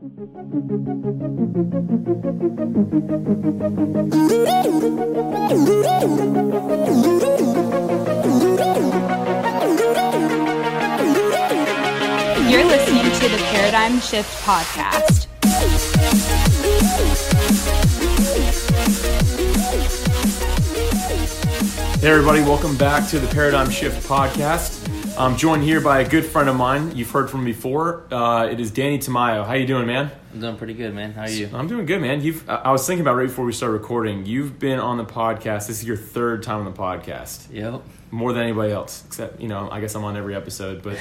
You're listening to the Paradigm Shift Podcast. Hey, everybody, welcome back to the Paradigm Shift podcast. I'm joined here by a good friend of mine you've heard from before. Uh, it is Danny Tamayo. How you doing, man? I'm doing pretty good, man. How are you? I'm doing good, man. You've I was thinking about right before we started recording. You've been on the podcast. This is your third time on the podcast, Yep. more than anybody else. Except, you know, I guess I'm on every episode, but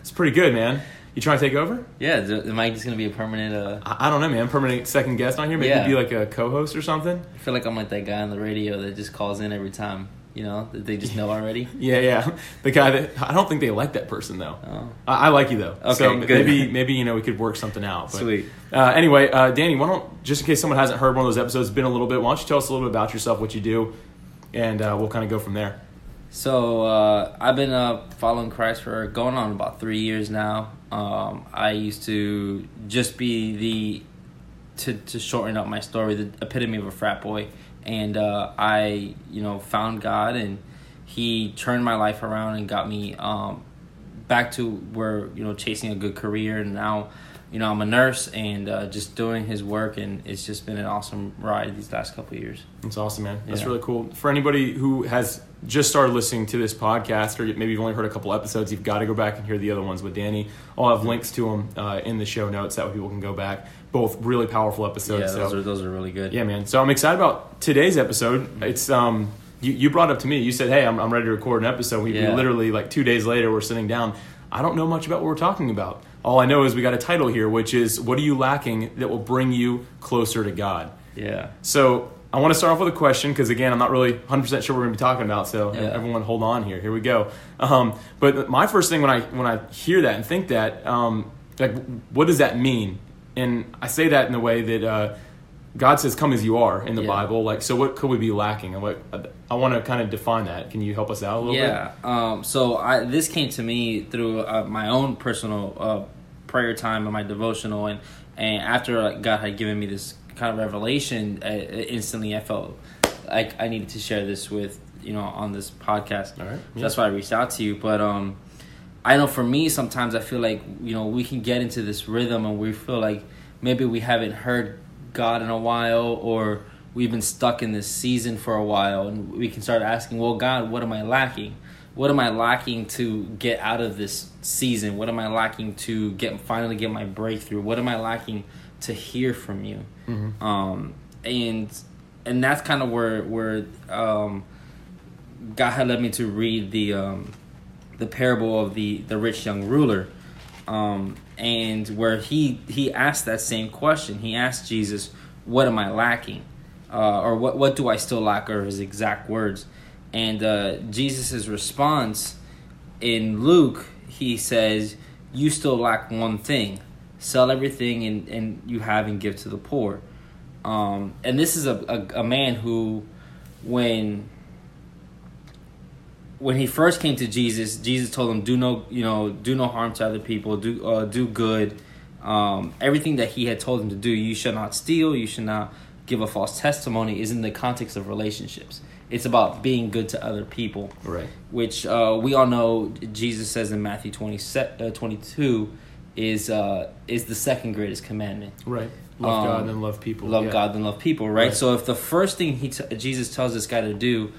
it's pretty good, man. You trying to take over? Yeah. Am I just gonna be a permanent? Uh, I, I don't know, man. Permanent second guest on here. Maybe Yeah. be like a co-host or something. I feel like I'm like that guy on the radio that just calls in every time. You know that they just know already. Yeah, yeah. The guy that I don't think they like that person though. Oh. I, I like you though. Okay, so good. maybe maybe you know we could work something out. But, Sweet. Uh, anyway, uh, Danny, why don't just in case someone hasn't heard one of those episodes, it's been a little bit. Why don't you tell us a little bit about yourself, what you do, and uh, we'll kind of go from there. So uh, I've been uh, following Christ for going on about three years now. Um, I used to just be the to to shorten up my story, the epitome of a frat boy, and uh, I you know found God and He turned my life around and got me um, back to where you know chasing a good career and now you know i'm a nurse and uh, just doing his work and it's just been an awesome ride these last couple of years That's awesome, man. That's Yeah. really cool. For anybody who has just started listening to this podcast, or maybe you've only heard a couple episodes, you've got to go back and hear the other ones with Danny. I'll have links to them uh, in the show notes. That way people can go back. Both really powerful episodes. yeah those so- are those are really good Yeah, man. So I'm excited about today's episode. It's um, you, you brought up to me. You said, "Hey, I'm, I'm ready to record an episode." We, we literally like two days later, we're sitting down. I don't know much about what we're talking about. All I know is we got a title here, which is "What are you lacking that will bring you closer to God?" yeah So I want to start off with a question because again, I'm not really 100 percent sure what we're going to be talking about. So Yeah. everyone, hold on here. Here we go. Um, but my first thing when I when I hear that and think that, um, like, what does that mean? And I say that in the way that uh, God says, "Come as you are" in the Yeah. Bible. Like, so what could we be lacking? And what I want to kind of define that. Can you help us out a little bit? Yeah. Um, so I this came to me through uh, my own personal uh, prayer time and my devotional, and and after God had given me this kind of revelation, uh, instantly I felt like I needed to share this with you know on this podcast. All right. Yeah. That's why I reached out to you, but um. I know for me, sometimes I feel like you know we can get into this rhythm, and we feel like maybe we haven't heard God in a while, or we've been stuck in this season for a while, and we can start asking, "Well, God, what am I lacking? What am I lacking to get out of this season? What am I lacking to get finally get my breakthrough? What am I lacking to hear from you?" Um, and and that's kind of where where um, God had led me to read the um, the parable of the the rich young ruler, um, and where he he asked that same question. He asked Jesus, "What am I lacking?" Uh, or what what do I still lack? Or his exact words, and uh, Jesus' response in Luke, he says, "You still lack one thing: sell everything and and you have and give to the poor." Um, and this is a, a, a man who, when when he first came to Jesus, Jesus told him, "Do no, you know, do no harm to other people. Do uh, do good. Um, everything that he had told him to do. You should not steal. You should not give a false testimony. Is in the context of relationships. It's about being good to other people, Right. which uh, we all know. Jesus says in Matthew 20, uh, 22 is uh, is the second greatest commandment. Right. Love Um, God and love people. Love Yeah. God, and love people, right? Right. So if the first thing he t- Jesus tells this guy to do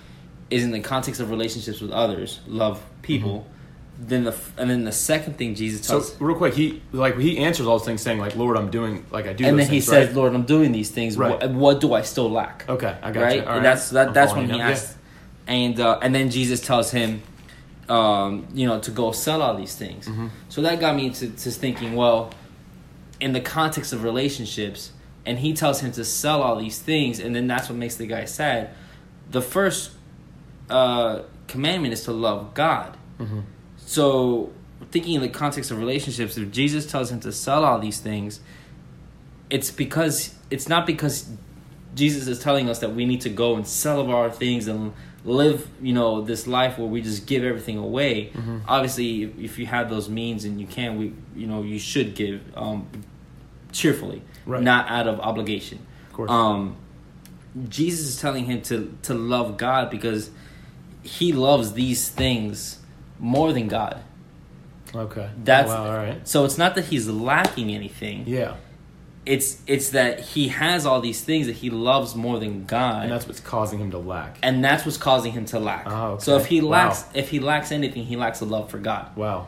is in the context of relationships with others, love people, then the and then the second thing Jesus Mm-hmm. So tells, real quick, he like he answers all those things saying like, "Lord, I'm doing like I do." and then he things, says, "Lord, I'm doing these things. Right. What, what do I still lack?" "Okay, I got right? you." All And that's that. That's when he you now. asked, and uh, and then Jesus tells him, um, you know, to go sell all these things. Mm-hmm. So that got me to, to thinking, well, in the context of relationships, and he tells him to sell all these things, and then that's what makes the guy sad. The first uh, commandment is to love God. Mm-hmm. So, thinking in the context of relationships, if Jesus tells him to sell all these things, it's because it's not because Jesus is telling us that we need to go and sell all our things and live, you know, this life where we just give everything away. Obviously, if, if you have those means and you can, we, you know, you should give. Um, cheerfully, Right. not out of obligation. Of course. Um, Jesus is telling him to to love God because he loves these things more than God. Okay. That's wow, all right. so it's not that he's lacking anything. Yeah, It's it's that he has all these things that he loves more than God. and that's what's causing him to lack. and that's what's causing him to lack. Oh, okay. So if he Wow. lacks if he lacks anything, he lacks a love for God. Wow,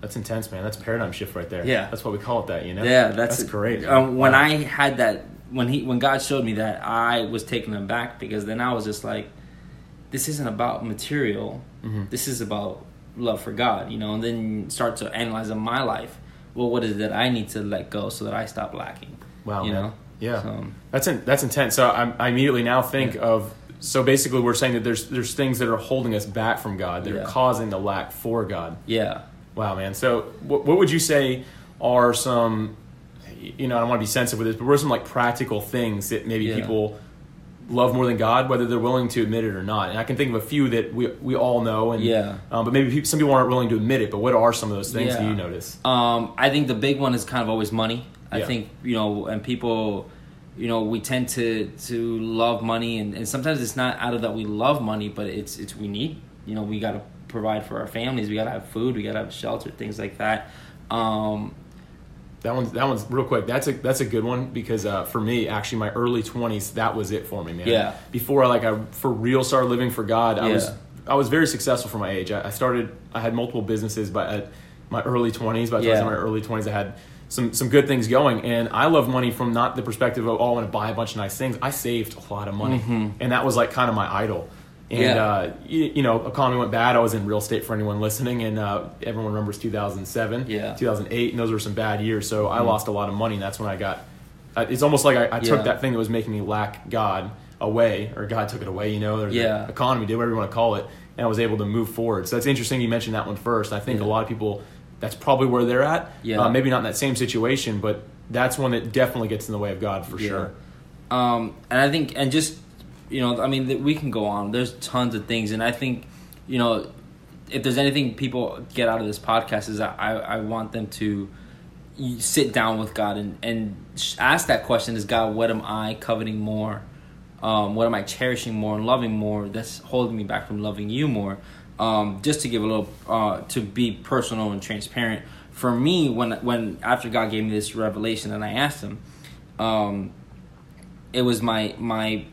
that's intense, man. That's a paradigm shift right there. Yeah. that's what we call it. That you know. Yeah, that's, great. Um, when Wow. I had that, when he, when God showed me that, I was taken aback because then I was just like, this isn't about material. Mm-hmm. This is about love for God, you know. And then start to analyze in my life. Well, what is it that I need to let go so that I stop lacking? Wow, you man. know. Yeah, So, that's in, that's intense. So I, I immediately now think of so basically we're saying that there's there's things that are holding us back from God that Yeah. are causing the lack for God. yeah. Wow, man. So what, what would you say are some you know I don't want to be sensitive with this, but what are some like practical things that maybe Yeah. people love more than God, whether they're willing to admit it or not? And I can think of a few that we we all know, and Yeah. um, but maybe people, some people aren't willing to admit it. But what are some of those things that you notice? Um, I think the big one is kind of always money. I Yeah. think you know, and people, you know, we tend to to love money, and, and sometimes it's not out of that we love money, but it's it's we need. You know, we got to provide for our families. We got to have food. We got to have shelter, things like that. Um, That one's that one's real quick. That's a that's a good one because uh, for me, actually, my early twenties, that was it for me, man. Yeah. Before I like I for real started living for God, I was I was very successful for my age. I, I started I had multiple businesses, but at my early twenties, by the time I was Yeah. in my early twenties, I had some some good things going, and I love money from not the perspective of oh, I want to buy a bunch of nice things. I saved a lot of money, and that was like kind of my idol. And Mm-hmm. Yeah. uh, you, you know, economy went bad. I was in real estate for anyone listening, and uh, everyone remembers 2007, Yeah. Mm-hmm. 2008, and those were some bad years. So I lost a lot of money, and that's when I got. Uh, it's almost like I, I took Yeah. that thing that was making me lack God away, or God took it away. You know, there's Yeah. the economy, did whatever you want to call it, and I was able to move forward. So that's interesting. You mentioned that one first. I think a lot of people, that's probably where they're at. Yeah. Uh, maybe not in that same situation, but that's one that definitely gets in the way of God for Yeah. sure. Um, and I think, and just, you know, I mean, we can go on. There's tons of things. And I think, you know, if there's anything people get out of this podcast is I, I want them to sit down with God and, and ask that question is God, what am I coveting more? Um, what am I cherishing more and loving more that's holding me back from loving you more? Um, just to give a little, uh, to be personal and transparent. For me, when when after God gave me this revelation and I asked Him, um, it was my my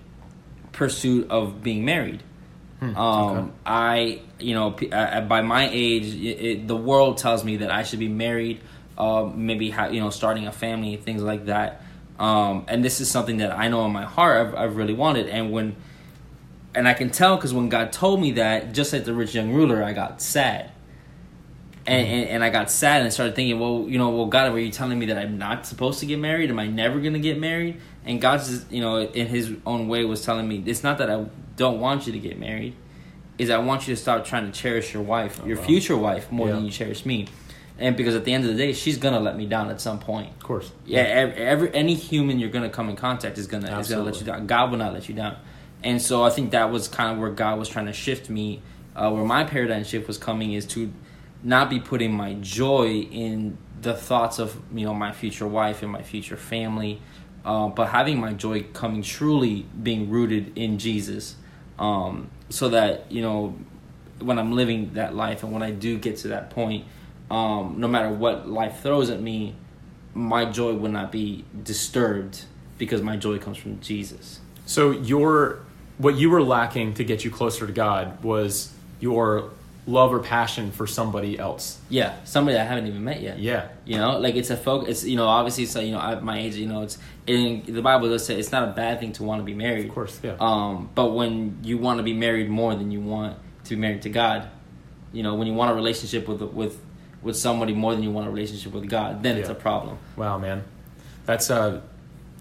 pursuit of being married. um, okay. I, you know, p- uh, by my age, it, it, the world tells me that I should be married, uh, maybe ha- you know, starting a family, things like that. Um, and this is something that I know in my heart I've, I've really wanted. And when, and I can tell because when God told me that, just like the rich young ruler, I got sad. And, and, and I got sad and started thinking, well, you know, well, God, were you telling me that I'm not supposed to get married? Am I never going to get married? And God, just, you know, in His own way, was telling me, it's not that I don't want you to get married, is I want you to start trying to cherish your wife, your wow. future wife, more than you cherish me. And because at the end of the day, she's gonna let me down at some point. Of course. Yeah, every, every any human you're gonna come in contact is gonna is gonna let you down. God will not let you down, and so I think that was kind of where God was trying to shift me. Uh, where my paradigm shift was coming is to not be putting my joy in the thoughts of you know my future wife and my future family, uh, but having my joy coming truly being rooted in Jesus, um, so that you know when I'm living that life and when I do get to that point, um, no matter what life throws at me, my joy will not be disturbed because my joy comes from Jesus. So your what you were lacking to get you closer to God was your love or passion for somebody else. Yeah, somebody I haven't even met yet. Yeah. You know, like it's a focus. It's you know, obviously, so you know, at my age, you know, it's in the Bible does say it's not a bad thing to want to be married. Of course, yeah. Um, but when you want to be married more than you want to be married to God, you know, when you want a relationship with with with somebody more than you want a relationship with God, then it's a problem. Wow, man. That's uh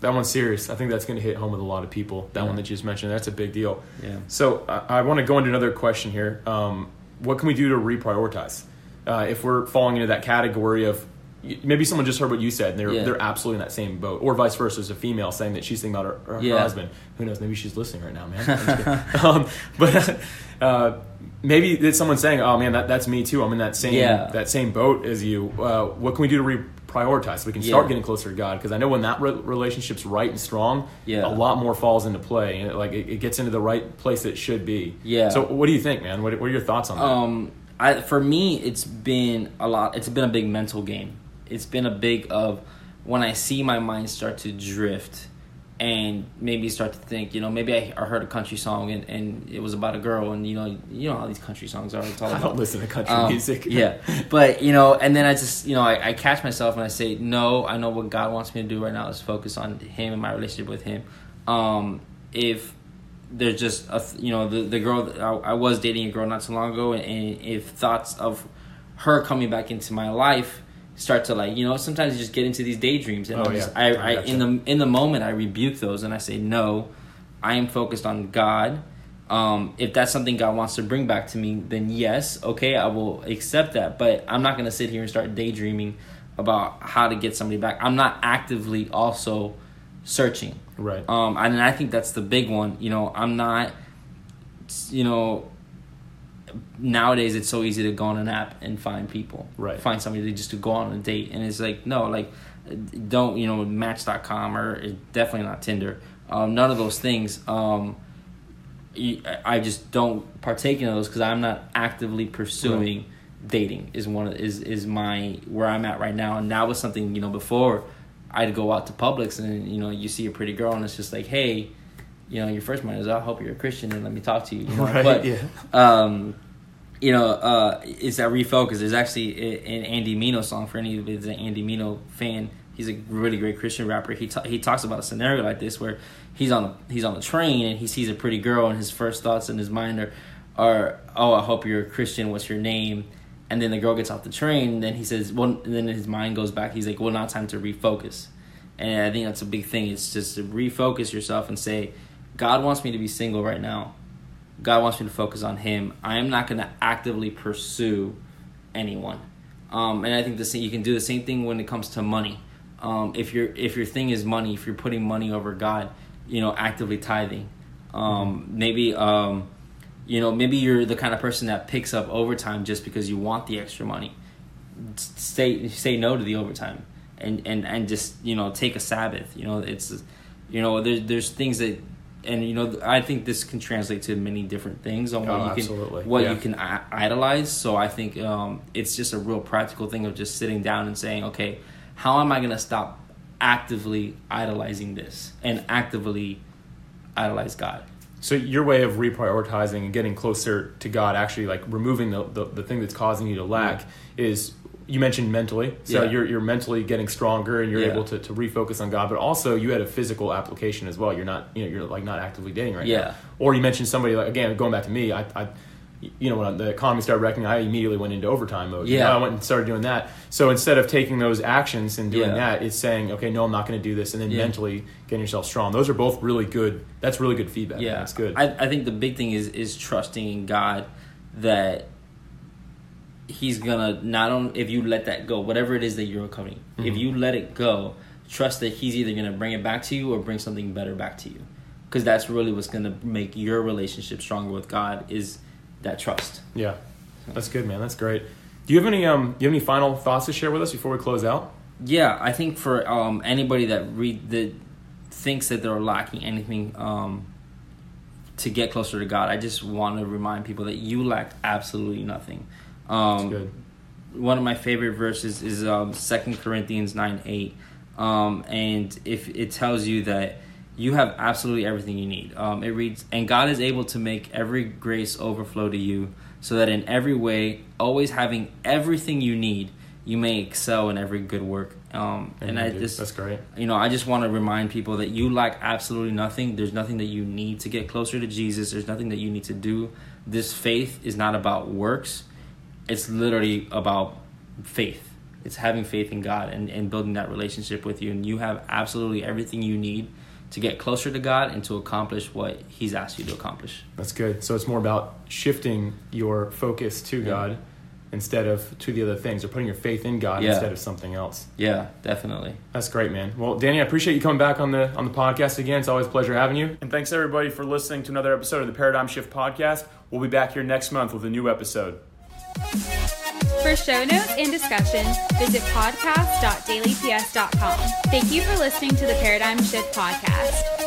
that one's serious. I think that's going to hit home with a lot of people. That Yeah. one that you just mentioned, that's a big deal. Yeah. So I, I want to go into another question here. Um, what can we do to reprioritize? Uh, if we're falling into that category of maybe someone just heard what you said and they're Yeah. they're absolutely in that same boat, or vice versa, as a female saying that she's thinking about her, her, her husband. Who knows? Maybe she's listening right now, man. I'm just kidding. um, but uh, maybe it's someone saying, "Oh man, that, that's me too. I'm in that same Yeah. that same boat as you." Uh, what can we do to prioritize so we can start Yeah. getting closer to God. Because I know when that re- relationship's right and strong, Yeah. a lot more falls into play, and it, like it, it gets into the right place it should be. Yeah. So what do you think, man? What, what are your thoughts on that? Um, I for me, it's been a lot. It's been a big mental game. It's been a big of when I see my mind start to drift, and maybe start to think. You know, maybe I, I heard a country song and, and it was about a girl, and you know, you know how these country songs are. It's all I about don't listen to country um, music. yeah, but you know, and then I just you know I, I catch myself and I say, no, I know what God wants me to do right now is focus on Him and my relationship with Him. Um, if there's just a you know the the girl that I, I was dating a girl not so long ago, and, and if thoughts of her coming back into my life start to like you know sometimes you just get into these daydreams and Oh, just, yeah. I, I in the in the moment I rebuke those and I say no, I am focused on God. Um, if that's something God wants to bring back to me, then yes, okay, I will accept that. But I'm not gonna sit here and start daydreaming about how to get somebody back. I'm not actively also searching. Right. Um, and I think that's the big one. You know, I'm not. You know, nowadays it's so easy to go on an app and find people. Right. Find somebody just to go on a date, and it's like no, like don't you know Match.com or eh, definitely not Tinder. Um, none of those things. Um, I I just don't partake in those because I'm not actively pursuing dating. Is one of, is is my where I'm at right now, and that was something you know before I'd go out to Publix and you know you see a pretty girl and it's just like hey, you know your first mind is I hope you're a Christian and let me talk to you. you know? Right, But, yeah. Um, you know, uh, it's that refocus. There's actually a- an Andy Mineo song for any of you that's an Andy Mineo fan. He's a really great Christian rapper. He ta- he talks about a scenario like this where he's on a, he's on the train and he sees a pretty girl and his first thoughts in his mind are are oh I hope you're a Christian. What's your name? And then the girl gets off the train. And then he says well. And then his mind goes back. He's like well now time to refocus. And I think that's a big thing. It's just to refocus yourself and say, God wants me to be single right now. God wants me to focus on Him. I am not going to actively pursue anyone. Um, and I think the same, you can do the same thing when it comes to money. Um, if your if your thing is money, if you're putting money over God, you know, actively tithing. Um, maybe um, you know maybe you're the kind of person that picks up overtime just because you want the extra money. Say say no to the overtime, and and and just you know take a Sabbath. You know it's you know there's there's things that and you know I think this can translate to many different things on what Oh, you can absolutely. what Yeah. you can idolize. So I think um, it's just a real practical thing of just sitting down and saying, okay, how am I going to stop actively idolizing this and actively idolize God? So your way of reprioritizing and getting closer to God, actually like removing the, the, the thing that's causing you to lack is you mentioned mentally. So Yeah. you're you're mentally getting stronger and you're Yeah. able to, to refocus on God, but also you had a physical application as well. You're not you know, you're like not actively dating right Yeah. now. Or you mentioned somebody like again, going back to me, I, I you know, when the economy started wrecking, I immediately went into overtime mode. You Yeah. know, I went and started doing that. So instead of taking those actions and doing Yeah. that, it's saying, okay, no, I'm not going to do this, and then mentally getting yourself strong. Those are both really good. That's really good feedback. Yeah, that's good. I, I think the big thing is is trusting in God that He's gonna not only if you let that go, whatever it is that you're recovering, Mm-hmm. if you let it go, trust that He's either gonna bring it back to you or bring something better back to you, because that's really what's gonna make your relationship stronger with God is that trust. Yeah, that's good, man. That's great. Do you have any um? You have any final thoughts to share with us before we close out? Yeah, I think for um, anybody that read that thinks that they're lacking anything um, to get closer to God, I just want to remind people that you lack absolutely nothing. Um, good. one of my favorite verses is um, 2 Corinthians 9 8. Um, and if it tells you that you have absolutely everything you need. Um, it reads, And God is able to make every grace overflow to you, so that in every way, always having everything you need, you may excel in every good work. Um, and I just, that's great. you know, I just want to remind people that you lack absolutely nothing. There's nothing that you need to get closer to Jesus. There's nothing that you need to do. This faith is not about works. It's literally about faith. It's having faith in God and, and building that relationship with you. And you have absolutely everything you need to get closer to God and to accomplish what He's asked you to accomplish. That's good. So it's more about shifting your focus to Yeah. God instead of to the other things, or putting your faith in God Yeah. instead of something else. Yeah, definitely. That's great, man. Well, Danny, I appreciate you coming back on the on the podcast again. It's always a pleasure having you. And thanks everybody for listening to another episode of the Paradigm Shift podcast. We'll be back here next month with a new episode. For show notes and discussion, visit podcast.dailyps.com. Thank you for listening to the Paradigm Shift Podcast.